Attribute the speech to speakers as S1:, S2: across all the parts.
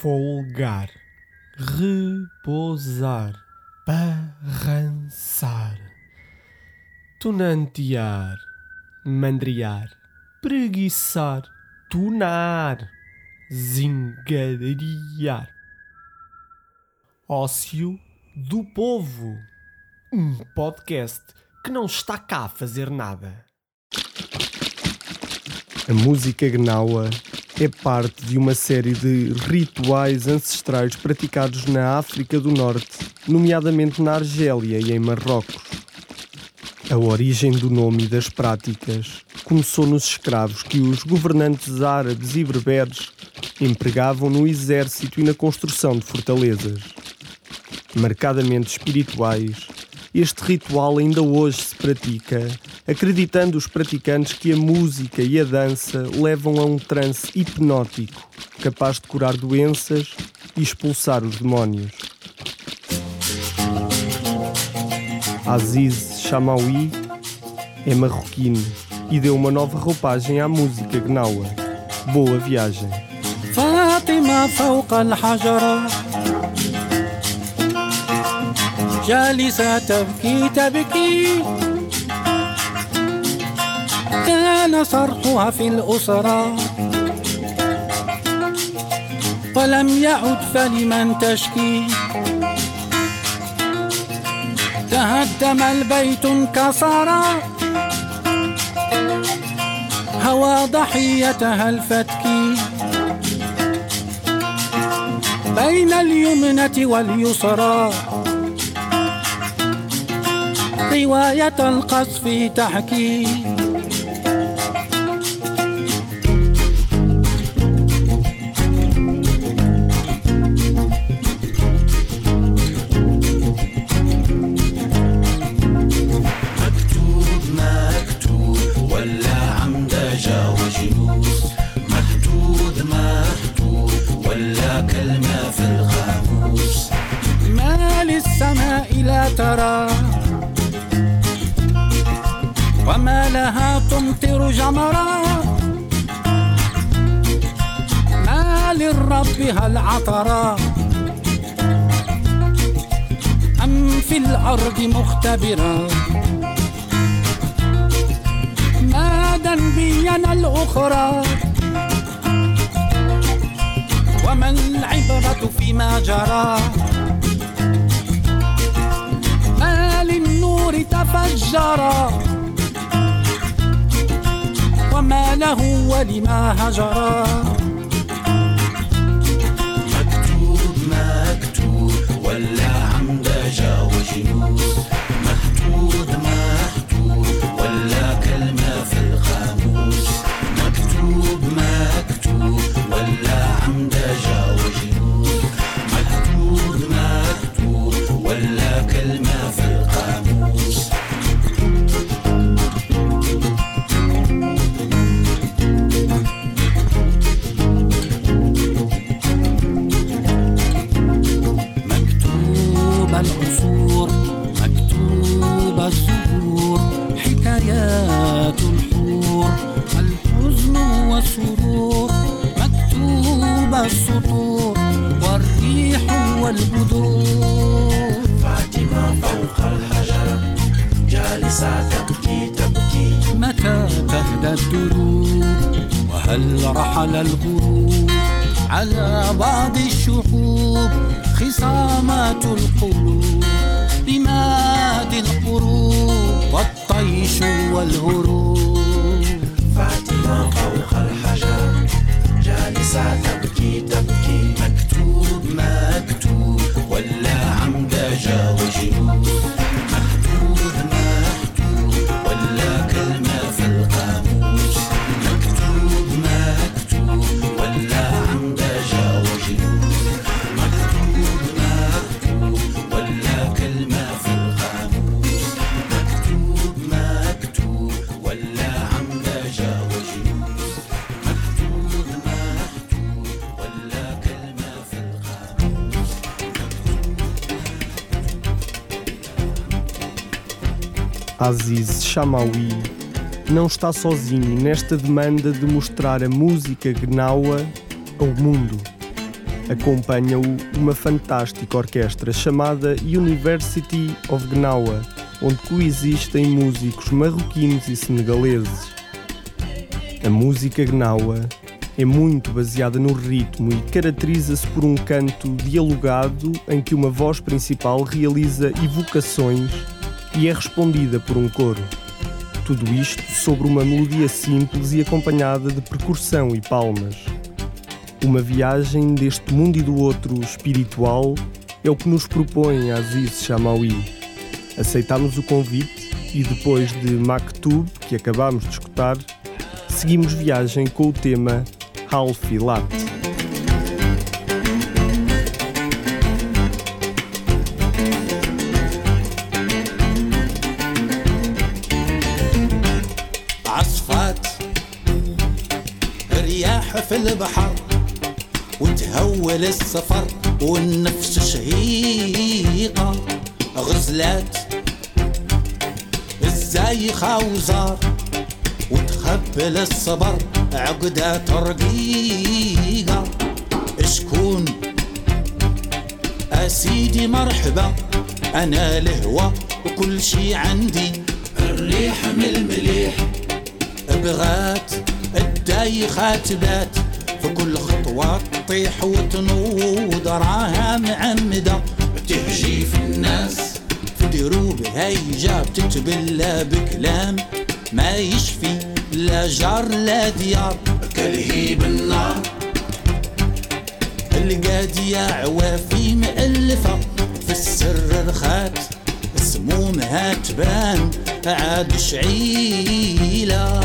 S1: folgar, repousar, barrançar, tunantear, mandriar, preguiçar, tunar, zingariar. Ócio do Povo, um podcast que não está cá a fazer nada. A música gnawa é parte de uma série de rituais ancestrais praticados na África do Norte, nomeadamente na Argélia e em Marrocos. A origem do nome e das práticas começou nos escravos que os governantes árabes e berberes empregavam no exército e na construção de fortalezas. Marcadamente espirituais, este ritual ainda hoje se pratica, acreditando os praticantes que a música e a dança levam a um transe hipnótico, capaz de curar doenças e expulsar os demónios. Aziz Chamaoui é marroquino e deu uma nova roupagem à música gnawa. Boa viagem.
S2: فاطمة فوق الحجرة جالسة تبكي تبكي كان صرخها في الأسرة. ولم يعد فلمن تشكي. تهدم البيت انكسر. هوى ضحيتها الفتكي بين اليمنة واليسرى. رواية القصف تحكي. ما للسماء لا ترى وما لها تمطر جمرا ما للرب هل عطرا أم في الأرض مختبرا مادا بينا الأخرى وما العبرة فيما جرى تفجرا وما له ولما هجرا والبذور
S3: فاطمة فوق الحجرة جالسة تبكي تبكي
S2: متى تهدى الدروب وهل رحل الغروب على بعض الشعوب خصامات القلوب رماد القروب والطيش والهروب
S3: فاطمة فوق
S1: Aziz Chamaoui não está sozinho nesta demanda de mostrar a música gnawa ao mundo. Acompanha-o uma fantástica orquestra chamada University of Gnawa, onde coexistem músicos marroquinos e senegaleses. A música Gnawa é muito baseada no ritmo e caracteriza-se por um canto dialogado em que uma voz principal realiza evocações e é respondida por um coro. Tudo isto sobre uma melodia simples e acompanhada de percussão e palmas. Uma viagem deste mundo e do outro espiritual é o que nos propõe Aziz Chamaui. Aceitamos o convite e depois de Maktub, que acabámos de escutar, seguimos viagem com o tema
S2: Half Lat. البحر وتهول السفر والنفس شهيقة. غزلات الزايخة وزار وتخبل الصبر عقدة رقيقة شكون أسيدي مرحبا أنا الهوى وكل شي عندي. الريح من المليح بغات الدايخات بات في كل خطوة تطيح وتنوض راها معمدة. تهجي في الناس في دروب هيجة بتتبلى بكلام ما يشفي لا جار لا ديار. كلهيب النار القادية عوافي مألفة. في السر رخات سمومها تبان عاد شعيلة.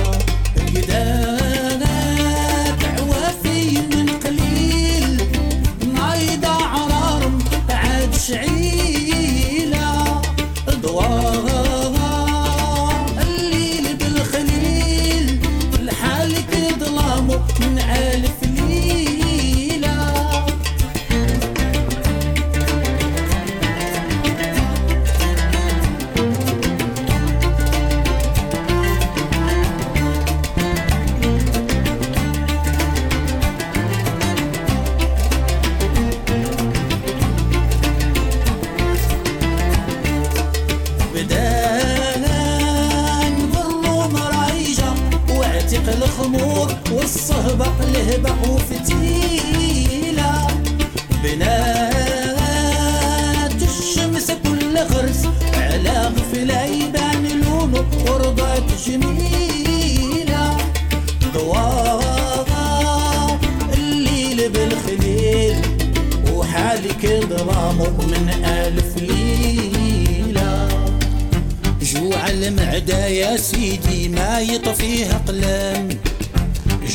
S2: ظلامه من ألف ليلة. جوع المعدة يا سيدي ما يطفيها قلم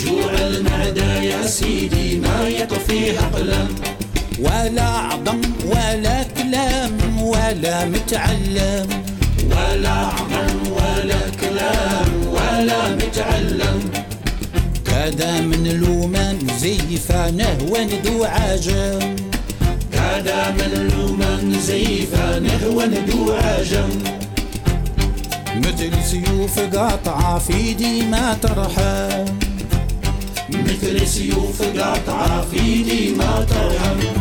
S2: جوع المعدة يا سيدي ما يطفيها قلم ولا عظم ولا كلام ولا متعلم. ولا عظم ولا كلام ولا متعلم. كذا من لومان زي فانه وندو عجم كذا من لومان زي فانه وندو عجم مثل سيوف قاطعة في دي ما ترحم. مثل سيوف قاطعة في دي ما ترحم.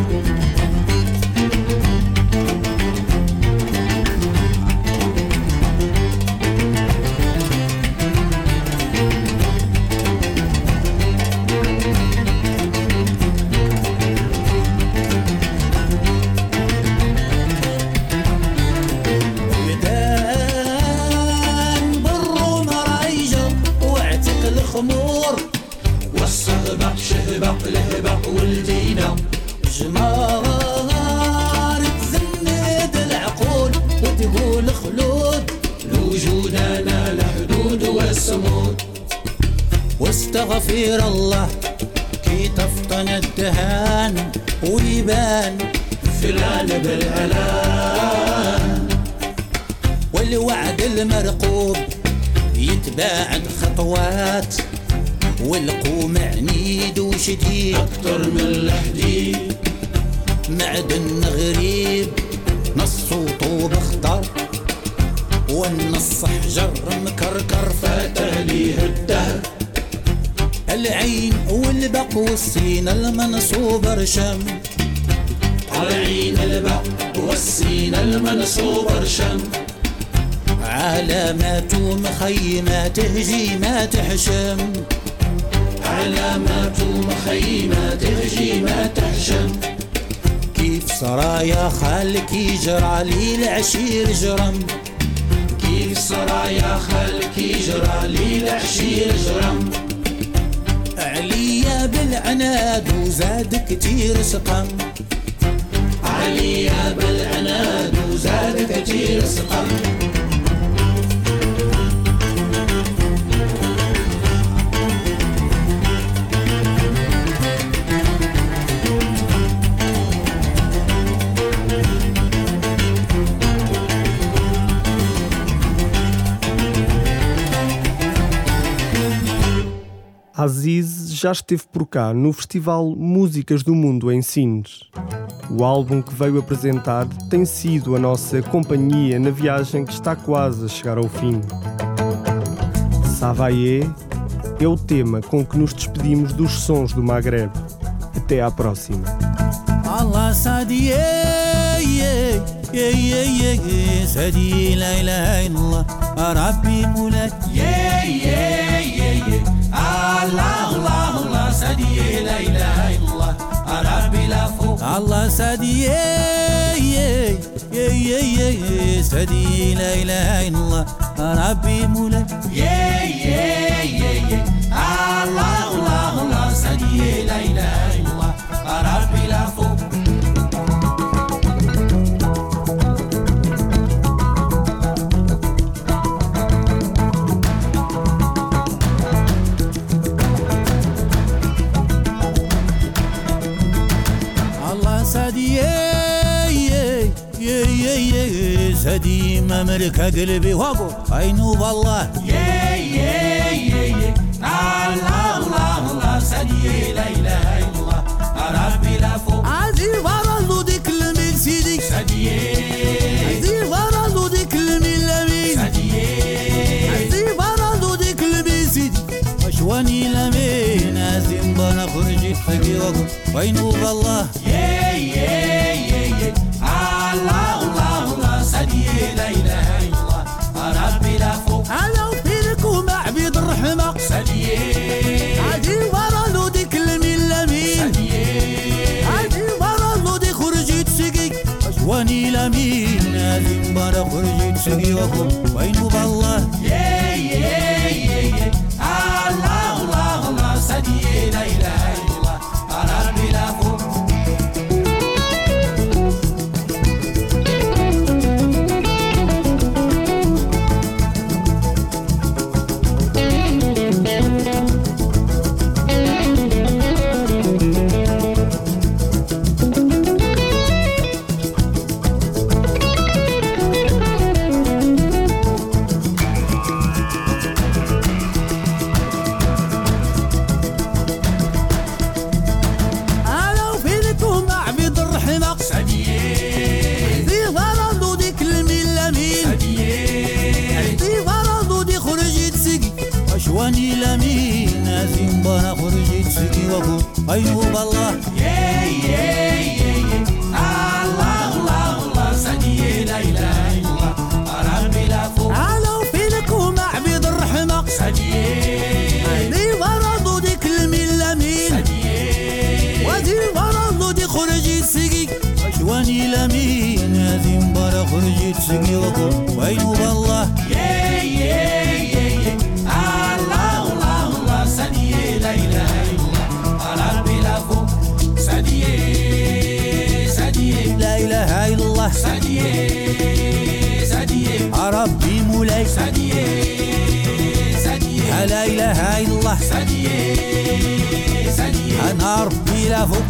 S2: واستغفر الله كي تفطن الدهان ويبان. فلان بالعلان والوعد المرقوب يتباعد خطوات والقوم عنيد وشديد. أكتر من الحديد معدن غريب نص والسين المنصوب رشم
S3: العين البق والسين المنصوب رشم
S2: علامات مخيمات هجيمات حشم
S3: علامات مخيمات هجيمات حشم
S2: كيف سرايا خالك يجرى لي العشير جرم.
S3: كيف سرايا خالك يجرى لي العشير جرم.
S2: عليا بالعناد وزاد كتير سقم.
S3: عليا بالعناد وزاد كتير سقم.
S1: Aziz já esteve por cá no Festival Músicas do Mundo em Sines. O álbum que veio apresentar tem sido a nossa companhia na viagem que está quase a chegar ao fim. Savaie é o tema com que nos despedimos dos sons do Maghreb. Até à próxima.
S2: Allah sadie ye ye ye ye sadi la ilaha illallah rabbi mulak
S3: ye ye ye ye Allah Allah Allah sadi la ilaha illallah rabbi la fou
S2: Allah sadie ye ye ye ye sadi la ilaha illallah rabbi mulak
S3: ye ye ye ye sadi
S2: mamrika قلبي وقو عينو بالله
S3: ye ye ye ye Allah Allah Allah sadi la ilaha illallah rabbi la fou
S2: عزي ورا ديك المسيدي
S3: sadi
S2: عزي ورا ديك الملامين
S3: sadi
S2: عزي ورا ديك المسيدي اشواني لمين ازم بنا خرجت فقي وقو عينو بالله logo. وين بالله
S3: ye ye ye ye Allah Allah Allah sadi la ilaha illallah rabbi la fou
S2: أنا وفينكم عبيد الرحمة.
S3: sadi
S2: في برا ديك الملامين
S3: sadi
S2: وادي برا دي خرجت سقي أشواني لمين لازم برا خرجت سقي وكم وين بالله
S3: sadi sadi
S2: أنا ربي لا فوق